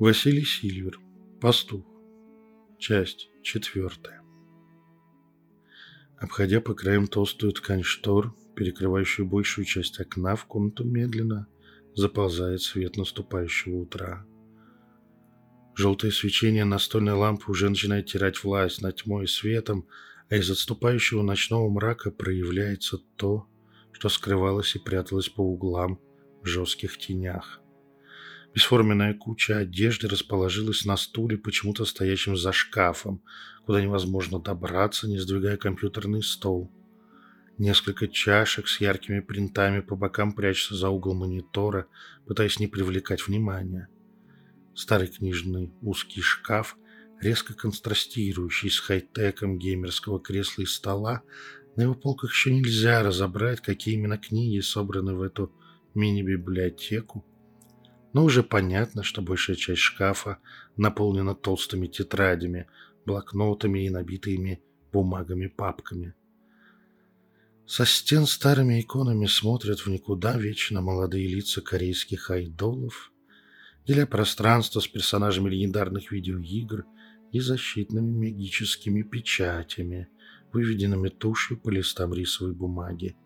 Василий Сильвер. Пастух. Часть четвертая. Обходя по краям толстую ткань штор, перекрывающую большую часть окна, в комнату медленно заползает свет наступающего утра. Желтое свечение настольной лампы уже начинает терять власть над тьмой и светом, а из отступающего ночного мрака проявляется то, что скрывалось и пряталось по углам в жестких тенях. Бесформенная куча одежды расположилась на стуле, почему-то стоящем за шкафом, куда невозможно добраться, не сдвигая компьютерный стол. Несколько чашек с яркими принтами по бокам прячутся за угол монитора, пытаясь не привлекать внимания. Старый книжный узкий шкаф, резко контрастирующий с хай-теком геймерского кресла и стола, на его полках еще нельзя разобрать, какие именно книги собраны в эту мини-библиотеку, но уже понятно, что большая часть шкафа наполнена толстыми тетрадями, блокнотами и набитыми бумагами папками. Со стен старыми иконами смотрят в никуда вечно молодые лица корейских айдолов, деля пространство с персонажами легендарных видеоигр и защитными магическими печатями, выведенными тушью по листам рисовой бумаги.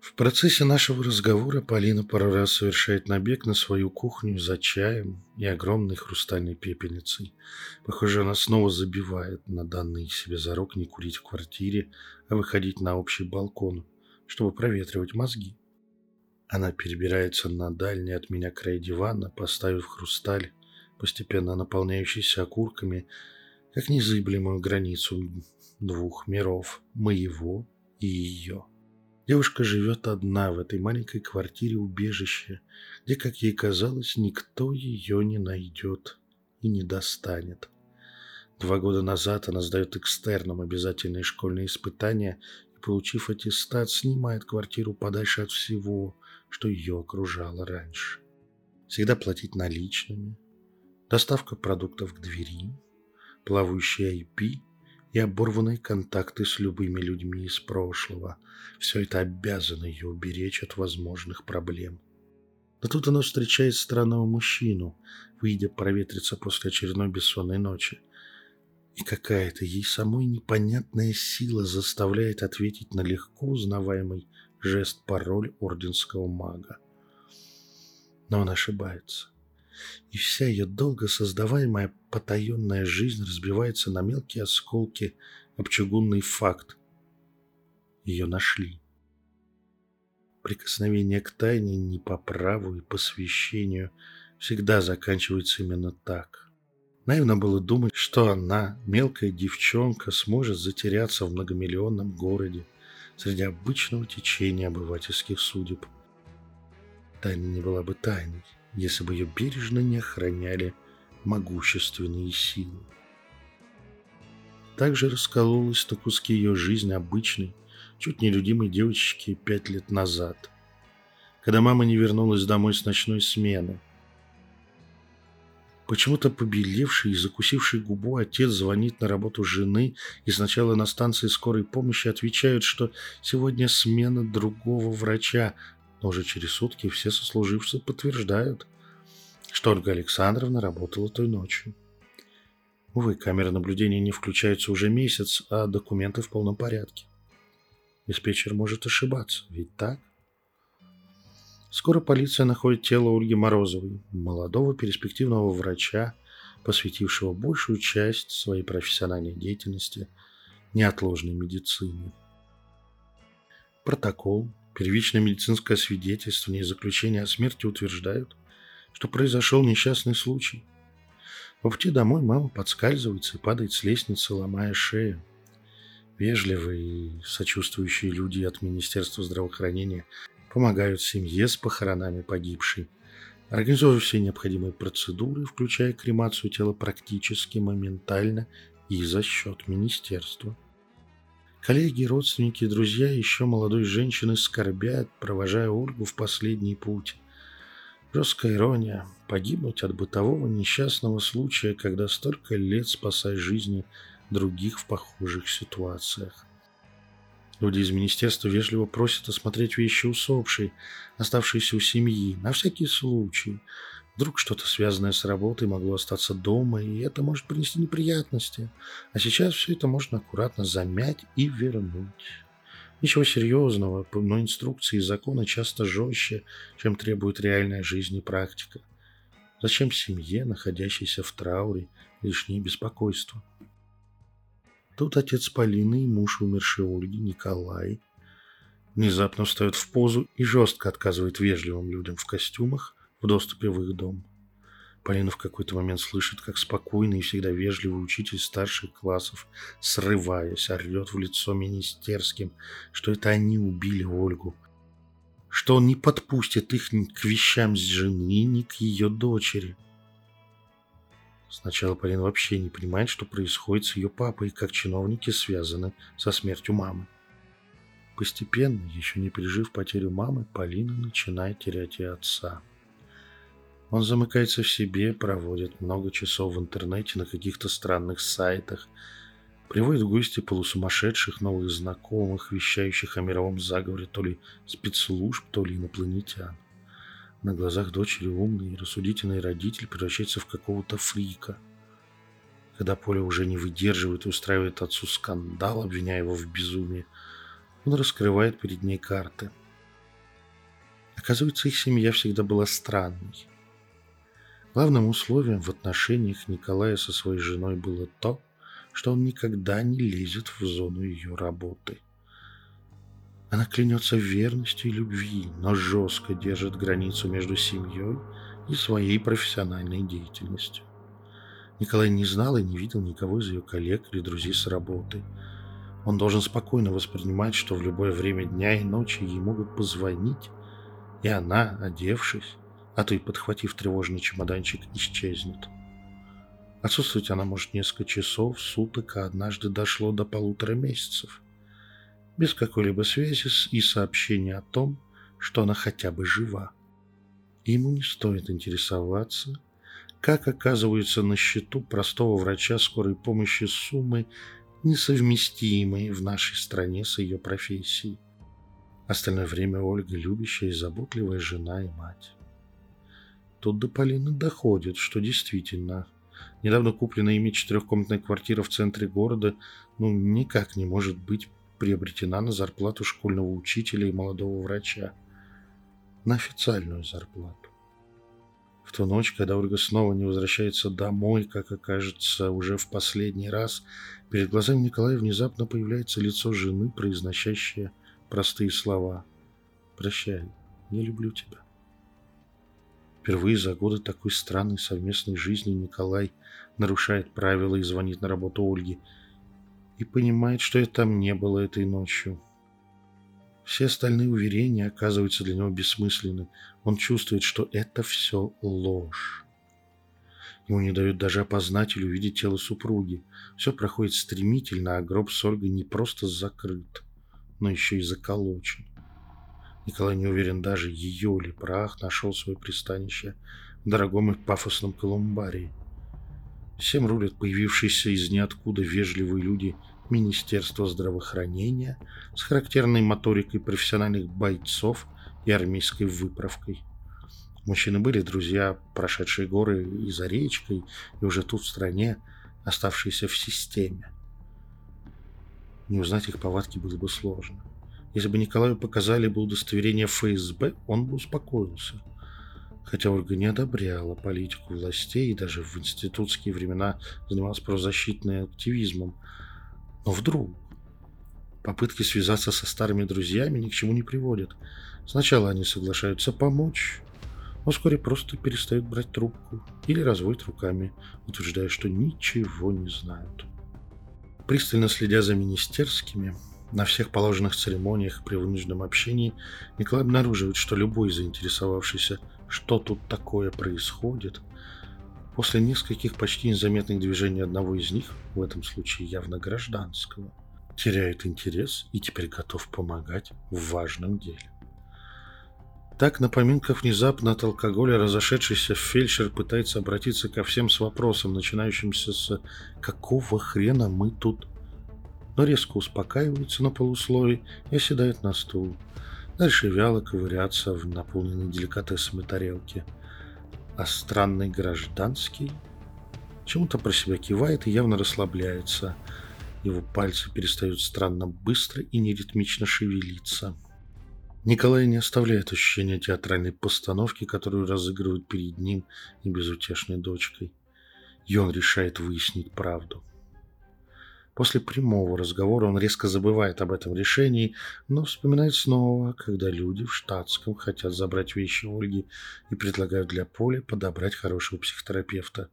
В процессе нашего разговора Полина пару раз совершает набег на свою кухню за чаем и огромной хрустальной пепельницей. Похоже, она снова забивает на данный себе зарок не курить в квартире, а выходить на общий балкон, чтобы проветривать мозги. Она перебирается на дальний от меня край дивана, поставив хрусталь, постепенно наполняющийся окурками, как незыблемую границу двух миров, моего и ее. Девушка живет одна в этой маленькой квартире убежище, где, как ей казалось, никто ее не найдет и не достанет. Два года назад она сдает экстерном обязательные школьные испытания и, получив аттестат, снимает квартиру подальше от всего, что ее окружало раньше. Всегда платить наличными, доставка продуктов к двери, плавающий IP и оборванные контакты с любыми людьми из прошлого. Все это обязано ее уберечь от возможных проблем. Но тут она встречает странного мужчину, выйдя проветриться после очередной бессонной ночи. И какая-то ей самой непонятная сила заставляет ответить на легко узнаваемый жест-пароль орденского мага. Но он ошибается и вся ее долго создаваемая потаенная жизнь разбивается на мелкие осколки об чугунный факт. Ее нашли. Прикосновение к тайне не по праву и посвящению всегда заканчивается именно так. Наивно было думать, что она, мелкая девчонка, сможет затеряться в многомиллионном городе среди обычного течения обывательских судеб. Тайна не была бы тайной если бы ее бережно не охраняли могущественные силы. Также раскололась на куски ее жизни обычной, чуть нелюдимой девочки пять лет назад, когда мама не вернулась домой с ночной смены. Почему-то побелевший и закусивший губу отец звонит на работу жены, и сначала на станции скорой помощи отвечают, что сегодня смена другого врача, но уже через сутки все сослуживцы подтверждают, что Ольга Александровна работала той ночью. Увы, камеры наблюдения не включаются уже месяц, а документы в полном порядке. Диспетчер может ошибаться, ведь так? Скоро полиция находит тело Ольги Морозовой, молодого перспективного врача, посвятившего большую часть своей профессиональной деятельности неотложной медицине. Протокол, Первичное медицинское свидетельствование и заключение о смерти утверждают, что произошел несчастный случай. По пути домой мама подскальзывается и падает с лестницы, ломая шею. Вежливые и сочувствующие люди от Министерства здравоохранения помогают семье с похоронами погибшей, организовывая все необходимые процедуры, включая кремацию тела практически моментально и за счет министерства. Коллеги, родственники друзья еще молодой женщины скорбят, провожая Ольгу в последний путь. Жесткая ирония – погибнуть от бытового несчастного случая, когда столько лет спасай жизни других в похожих ситуациях. Люди из министерства вежливо просят осмотреть вещи усопшей, оставшиеся у семьи, на всякий случай. Вдруг что-то связанное с работой могло остаться дома, и это может принести неприятности. А сейчас все это можно аккуратно замять и вернуть. Ничего серьезного, но инструкции и законы часто жестче, чем требует реальная жизнь и практика. Зачем семье, находящейся в трауре, лишнее беспокойство? Тут отец Полины и муж умершей Ольги, Николай, внезапно встает в позу и жестко отказывает вежливым людям в костюмах в доступе в их дом. Полина в какой-то момент слышит, как спокойный и всегда вежливый учитель старших классов, срываясь, орет в лицо министерским, что это они убили Ольгу, что он не подпустит их ни к вещам с жены, ни к ее дочери. Сначала Полина вообще не понимает, что происходит с ее папой, как чиновники связаны со смертью мамы. Постепенно, еще не пережив потерю мамы, Полина начинает терять и отца. Он замыкается в себе, проводит много часов в интернете на каких-то странных сайтах, приводит в гости полусумасшедших новых знакомых, вещающих о мировом заговоре то ли спецслужб, то ли инопланетян. На глазах дочери умный и рассудительный родитель превращается в какого-то фрика. Когда Поля уже не выдерживает и устраивает отцу скандал, обвиняя его в безумии, он раскрывает перед ней карты. Оказывается, их семья всегда была странной. Главным условием в отношениях Николая со своей женой было то, что он никогда не лезет в зону ее работы. Она клянется в верности и любви, но жестко держит границу между семьей и своей профессиональной деятельностью. Николай не знал и не видел никого из ее коллег или друзей с работы. Он должен спокойно воспринимать, что в любое время дня и ночи ей могут позвонить, и она, одевшись, а и подхватив тревожный чемоданчик, исчезнет. Отсутствовать она может несколько часов, суток, а однажды дошло до полутора месяцев – без какой-либо связи и сообщения о том, что она хотя бы жива. Ему не стоит интересоваться, как оказываются на счету простого врача скорой помощи суммы, несовместимые в нашей стране с ее профессией. Остальное время Ольга любящая и заботливая жена и мать. Тут до Полины доходит, что действительно недавно купленная ими четырехкомнатная квартира в центре города ну никак не может быть приобретена на зарплату школьного учителя и молодого врача. На официальную зарплату. В ту ночь, когда Ольга снова не возвращается домой, как окажется уже в последний раз, перед глазами Николая внезапно появляется лицо жены, произносящее простые слова. «Прощай, я люблю тебя». Впервые за годы такой странной совместной жизни Николай нарушает правила и звонит на работу Ольге – и понимает, что и там не было этой ночью. Все остальные уверения оказываются для него бессмысленны. Он чувствует, что это все ложь. Ему не дают даже опознать или увидеть тело супруги. Все проходит стремительно, а гроб с Ольгой не просто закрыт, но еще и заколочен. Николай не уверен даже, ее ли прах нашел свое пристанище в дорогом и пафосном колумбарии. Всем рулят появившиеся из ниоткуда вежливые люди Министерства здравоохранения с характерной моторикой профессиональных бойцов и армейской выправкой. Мужчины были друзья, прошедшие горы и за речкой, и уже тут в стране, оставшиеся в системе. Не узнать их повадки было бы сложно. Если бы Николаю показали бы удостоверение ФСБ, он бы успокоился – Хотя Ольга не одобряла политику властей и даже в институтские времена занималась правозащитным активизмом. Но вдруг попытки связаться со старыми друзьями ни к чему не приводят. Сначала они соглашаются помочь, но вскоре просто перестают брать трубку или разводят руками, утверждая, что ничего не знают. Пристально следя за министерскими, на всех положенных церемониях при вынужденном общении Николай обнаруживает, что любой заинтересовавшийся что тут такое происходит, после нескольких почти незаметных движений одного из них, в этом случае явно гражданского, теряет интерес и теперь готов помогать в важном деле. Так, на поминках внезапно от алкоголя разошедшийся фельдшер пытается обратиться ко всем с вопросом, начинающимся с «Какого хрена мы тут?» Но резко успокаивается на полусловии и оседает на стул. Дальше вяло ковыряться в наполненной деликатесами тарелке. а странный гражданский чему-то про себя кивает и явно расслабляется. Его пальцы перестают странно быстро и неритмично шевелиться. Николай не оставляет ощущения театральной постановки, которую разыгрывают перед ним и безутешной дочкой. И он решает выяснить правду. После прямого разговора он резко забывает об этом решении, но вспоминает снова, когда люди в штатском хотят забрать вещи Ольги и предлагают для Поля подобрать хорошего психотерапевта.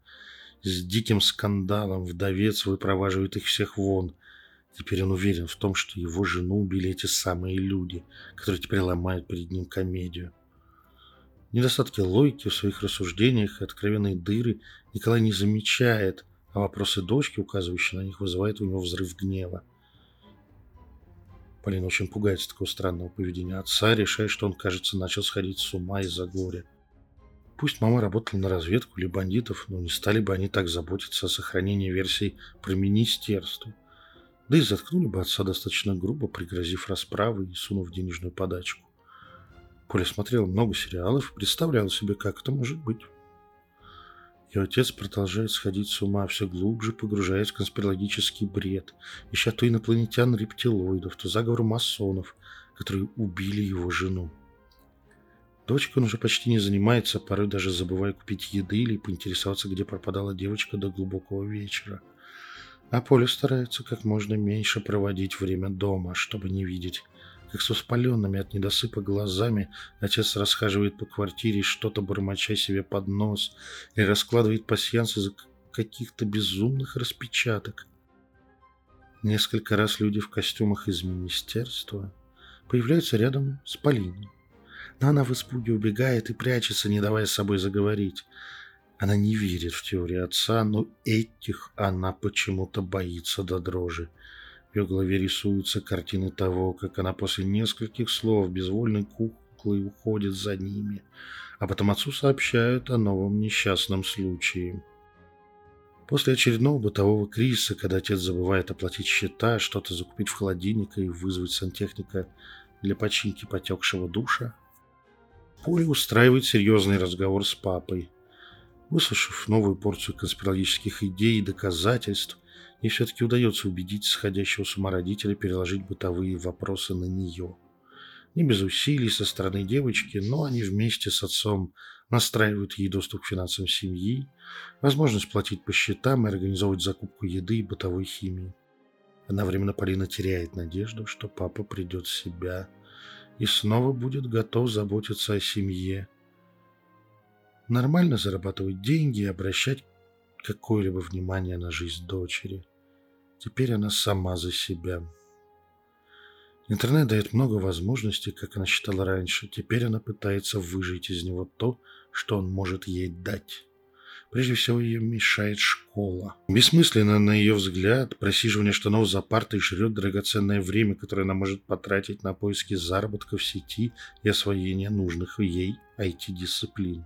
С диким скандалом вдовец выпроваживает их всех вон. Теперь он уверен в том, что его жену убили эти самые люди, которые теперь ломают перед ним комедию. Недостатки логики в своих рассуждениях и откровенные дыры Николай не замечает – а вопросы дочки, указывающие на них, вызывают у него взрыв гнева. Полина очень пугается такого странного поведения отца, решая, что он, кажется, начал сходить с ума из-за горя. Пусть мама работала на разведку или бандитов, но не стали бы они так заботиться о сохранении версий про министерство. Да и заткнули бы отца достаточно грубо, пригрозив расправой и сунув денежную подачку. Поля смотрел много сериалов и представлял себе, как это может быть. Ее отец продолжает сходить с ума, все глубже погружаясь в конспирологический бред, ища то инопланетян-рептилоидов, то заговор масонов, которые убили его жену. Дочка он уже почти не занимается, порой даже забывая купить еды или поинтересоваться, где пропадала девочка до глубокого вечера. А Поля старается как можно меньше проводить время дома, чтобы не видеть как с воспаленными от недосыпа глазами отец расхаживает по квартире, что-то бормоча себе под нос, и раскладывает пасьянс из каких-то безумных распечаток. Несколько раз люди в костюмах из министерства появляются рядом с Полиной. Но она в испуге убегает и прячется, не давая с собой заговорить. Она не верит в теорию отца, но этих она почему-то боится до дрожи. Ее голове рисуются картины того, как она после нескольких слов безвольной куклой уходит за ними, а потом отцу сообщают о новом несчастном случае. После очередного бытового кризиса, когда отец забывает оплатить счета, что-то закупить в холодильник и вызвать сантехника для починки потекшего душа, Поля устраивает серьезный разговор с папой. Выслушав новую порцию конспирологических идей и доказательств, Ей все-таки удается убедить сходящего с ума родителя переложить бытовые вопросы на нее. Не без усилий со стороны девочки, но они вместе с отцом настраивают ей доступ к финансам семьи, возможность платить по счетам и организовывать закупку еды и бытовой химии. Одновременно Полина теряет надежду, что папа придет в себя и снова будет готов заботиться о семье, нормально зарабатывать деньги и обращать какое-либо внимание на жизнь дочери – Теперь она сама за себя. Интернет дает много возможностей, как она считала раньше. Теперь она пытается выжить из него то, что он может ей дать. Прежде всего, ее мешает школа. Бессмысленно, на ее взгляд, просиживание штанов за партой жрет драгоценное время, которое она может потратить на поиски заработка в сети и освоение нужных ей IT-дисциплин.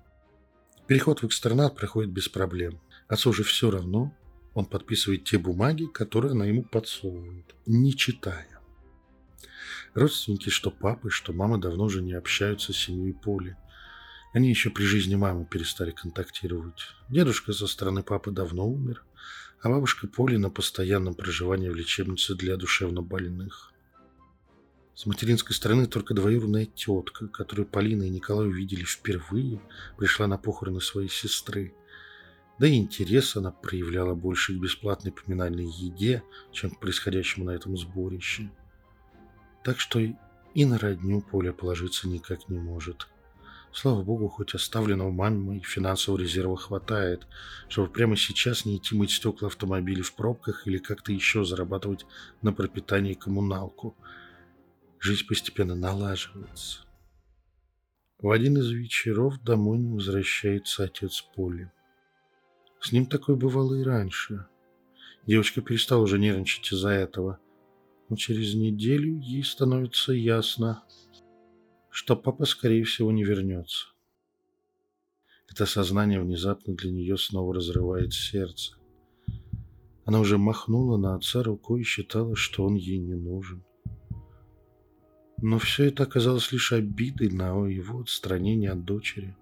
Переход в экстернат проходит без проблем. Отцу же все равно, он подписывает те бумаги, которые она ему подсовывает, не читая. Родственники, что папы, что мама, давно уже не общаются с семьей Поли. Они еще при жизни мамы перестали контактировать. Дедушка со стороны папы давно умер, а бабушка Поли на постоянном проживании в лечебнице для душевнобольных. С материнской стороны только двоюродная тетка, которую Полина и Николай увидели впервые, пришла на похороны своей сестры – да и интерес она проявляла больше к бесплатной поминальной еде, чем к происходящему на этом сборище. Так что и на родню Поля положиться никак не может. Слава богу, хоть оставленного мамой финансового резерва хватает, чтобы прямо сейчас не идти мыть стекла автомобилей в пробках или как-то еще зарабатывать на пропитание и коммуналку. Жизнь постепенно налаживается. В один из вечеров домой не возвращается отец Поли. С ним такое бывало и раньше. Девочка перестала уже нервничать из-за этого. Но через неделю ей становится ясно, что папа, скорее всего, не вернется. Это сознание внезапно для нее снова разрывает сердце. Она уже махнула на отца рукой и считала, что он ей не нужен. Но все это оказалось лишь обидой на его отстранение от дочери.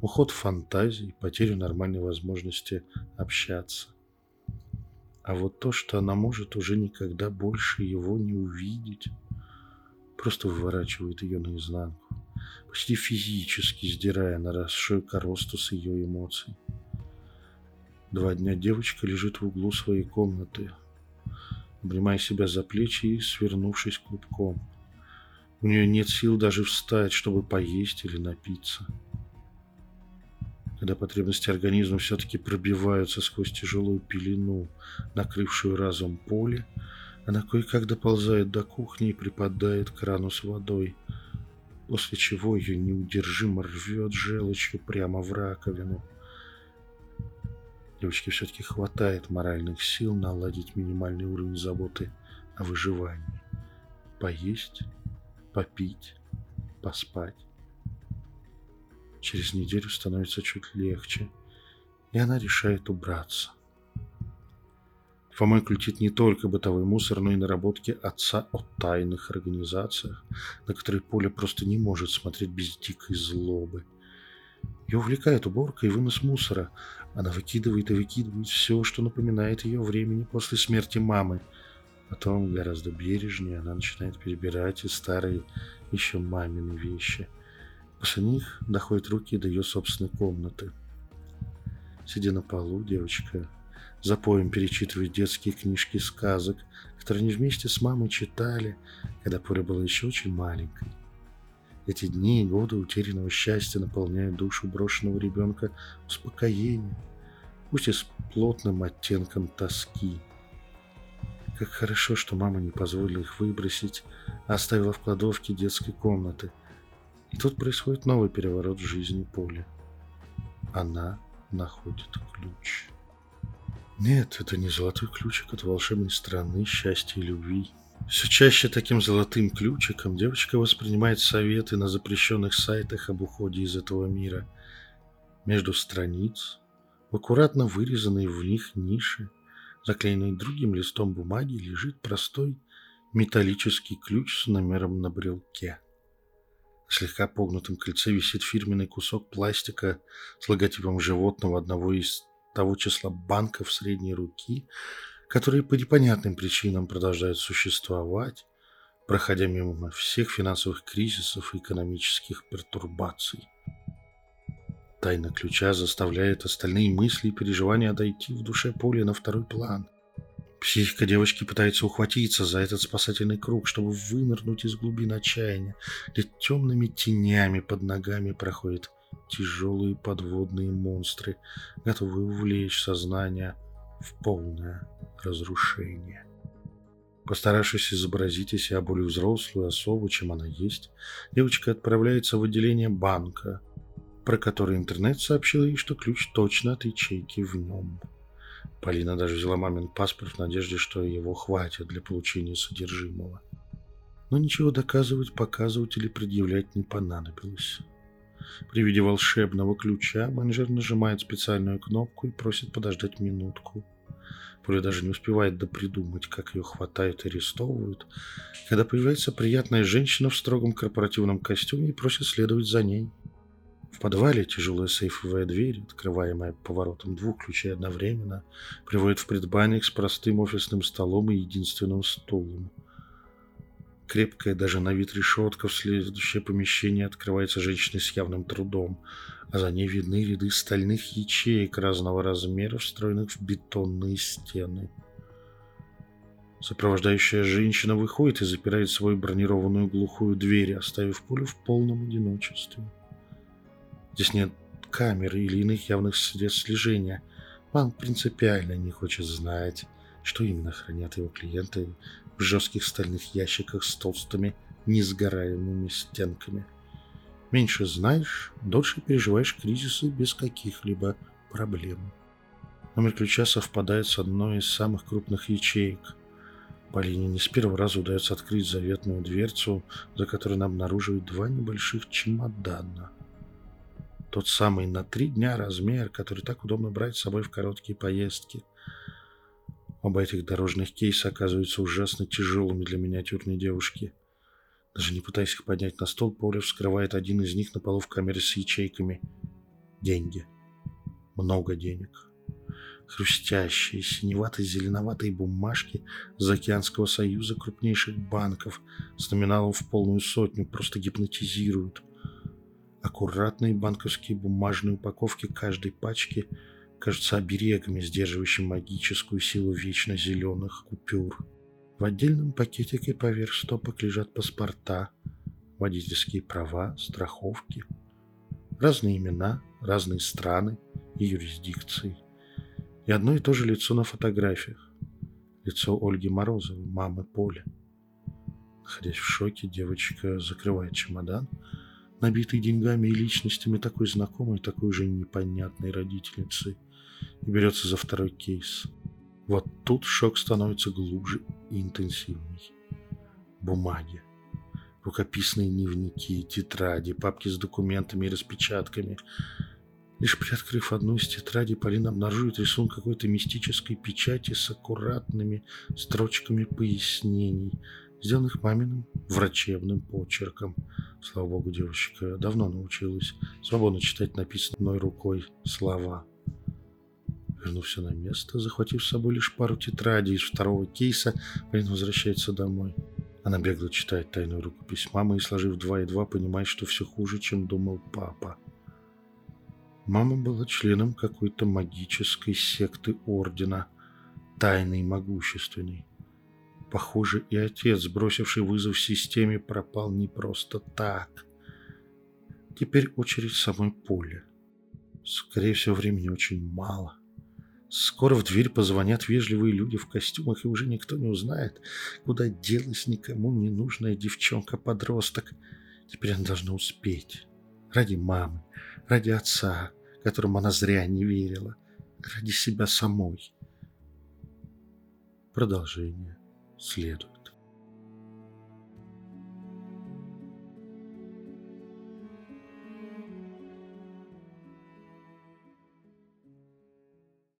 Уход фантазий, потерю нормальной возможности общаться. А вот то, что она может уже никогда больше его не увидеть, просто выворачивает ее наизнанку, почти физически сдирая наросшую коросту с ее эмоций. Два дня девочка лежит в углу своей комнаты, обнимая себя за плечи и свернувшись клубком. У нее нет сил даже встать, чтобы поесть или напиться. Когда потребности организма все-таки пробиваются сквозь тяжелую пелену, накрывшую разум поле, она кое-как доползает до кухни и припадает к крану с водой, после чего ее неудержимо рвет желчью прямо в раковину. Девочке все-таки хватает моральных сил наладить минимальный уровень заботы о выживании. Поесть, попить, поспать. Через неделю становится чуть легче, и она решает убраться. В помойку летит не только бытовой мусор, но и наработки отца о тайных организациях, на которые Поля просто не может смотреть без дикой злобы. Ее увлекает уборка и вынос мусора. Она выкидывает и выкидывает все, что напоминает ее времени после смерти мамы. Потом, гораздо бережнее, она начинает перебирать и старые еще мамины вещи. После них доходят руки до ее собственной комнаты. Сидя на полу, девочка за поем перечитывает детские книжки сказок, которые они вместе с мамой читали, когда Поля была еще очень маленькой. Эти дни и годы утерянного счастья наполняют душу брошенного ребенка успокоением, пусть и с плотным оттенком тоски. Как хорошо, что мама не позволила их выбросить, а оставила в кладовке детской комнаты. И тут происходит новый переворот в жизни Поли. Она находит ключ. Нет, это не золотой ключик от волшебной страны счастья и любви. Все чаще таким золотым ключиком девочка воспринимает советы на запрещенных сайтах об уходе из этого мира. Между страниц, в аккуратно вырезанной в них ниши, заклеенной другим листом бумаги, лежит простой металлический ключ с номером на брелке. Слегка погнутом кольце висит фирменный кусок пластика с логотипом животного одного из того числа банков средней руки, которые по непонятным причинам продолжают существовать, проходя мимо всех финансовых кризисов и экономических пертурбаций. Тайна ключа заставляет остальные мысли и переживания отойти в душе Поли на второй план. Психика девочки пытается ухватиться за этот спасательный круг, чтобы вынырнуть из глубин отчаяния, где темными тенями под ногами проходят тяжелые подводные монстры, готовые увлечь сознание в полное разрушение. Постаравшись изобразить из себя более взрослую особу, чем она есть, девочка отправляется в отделение банка, про который интернет сообщил ей, что ключ точно от ячейки в нем. Полина даже взяла мамин паспорт в надежде, что его хватит для получения содержимого. Но ничего доказывать, показывать или предъявлять не понадобилось. При виде волшебного ключа менеджер нажимает специальную кнопку и просит подождать минутку. Поля даже не успевает допридумать, как ее хватают и арестовывают, когда появляется приятная женщина в строгом корпоративном костюме и просит следовать за ней. В подвале тяжелая сейфовая дверь, открываемая поворотом двух ключей одновременно, приводит в предбанник с простым офисным столом и единственным стулом – Крепкая даже на вид решетка в следующее помещение открывается женщиной с явным трудом, а за ней видны ряды стальных ячеек разного размера, встроенных в бетонные стены. Сопровождающая женщина выходит и запирает свою бронированную глухую дверь, оставив пулю в полном одиночестве. Здесь нет камер или иных явных средств слежения. Банк принципиально не хочет знать, что именно хранят его клиенты в жестких стальных ящиках с толстыми несгораемыми стенками. Меньше знаешь, дольше переживаешь кризисы без каких-либо проблем. Номер ключа совпадает с одной из самых крупных ячеек. Полине не с первого раза удается открыть заветную дверцу, за которой она обнаруживает два небольших чемодана. Тот самый на три дня размер, который так удобно брать с собой в короткие поездки – Оба этих дорожных кейса оказываются ужасно тяжелыми для миниатюрной девушки. Даже не пытаясь их поднять на стол, Поля вскрывает один из них на полу в камере с ячейками Деньги. Много денег. Хрустящие, синевато-зеленоватые бумажки Заокеанского союза крупнейших банков с номиналом в полную сотню просто гипнотизируют. Аккуратные банковские бумажные упаковки каждой пачки кажутся оберегами, сдерживающими магическую силу вечно зеленых купюр. В отдельном пакетике поверх стопок лежат паспорта, водительские права, страховки. Разные имена, разные страны и юрисдикции. И одно и то же лицо на фотографиях. Лицо Ольги Морозовой, мамы Поли. Находясь в шоке, девочка закрывает чемодан, набитый деньгами и личностями такой знакомой, такой же непонятной родительницы, и берется за второй кейс – вот тут шок становится глубже и интенсивней. Бумаги. Рукописные дневники, тетради, папки с документами и распечатками. Лишь приоткрыв одну из тетрадей, Полина обнаруживает рисунок какой-то мистической печати с аккуратными строчками пояснений, сделанных маминым врачебным почерком. Слава богу, девочка давно научилась свободно читать написанной рукой слова. Вернув все на место, захватив с собой лишь пару тетрадей из второго кейса, Полина возвращается домой. Она бегло читает тайную рукопись мамы и, сложив два и два, понимает, что все хуже, чем думал папа. Мама была членом какой-то магической секты ордена, тайной и могущественной. Похоже, и отец, бросивший вызов системе, пропал не просто так. Теперь очередь самой Поле. Скорее всего, времени очень мало. Скоро в дверь позвонят вежливые люди в костюмах, и уже никто не узнает, куда делась никому не нужная девчонка-подросток. Теперь она должна успеть. Ради мамы, ради отца, которому она зря не верила, ради себя самой. Продолжение Sledo.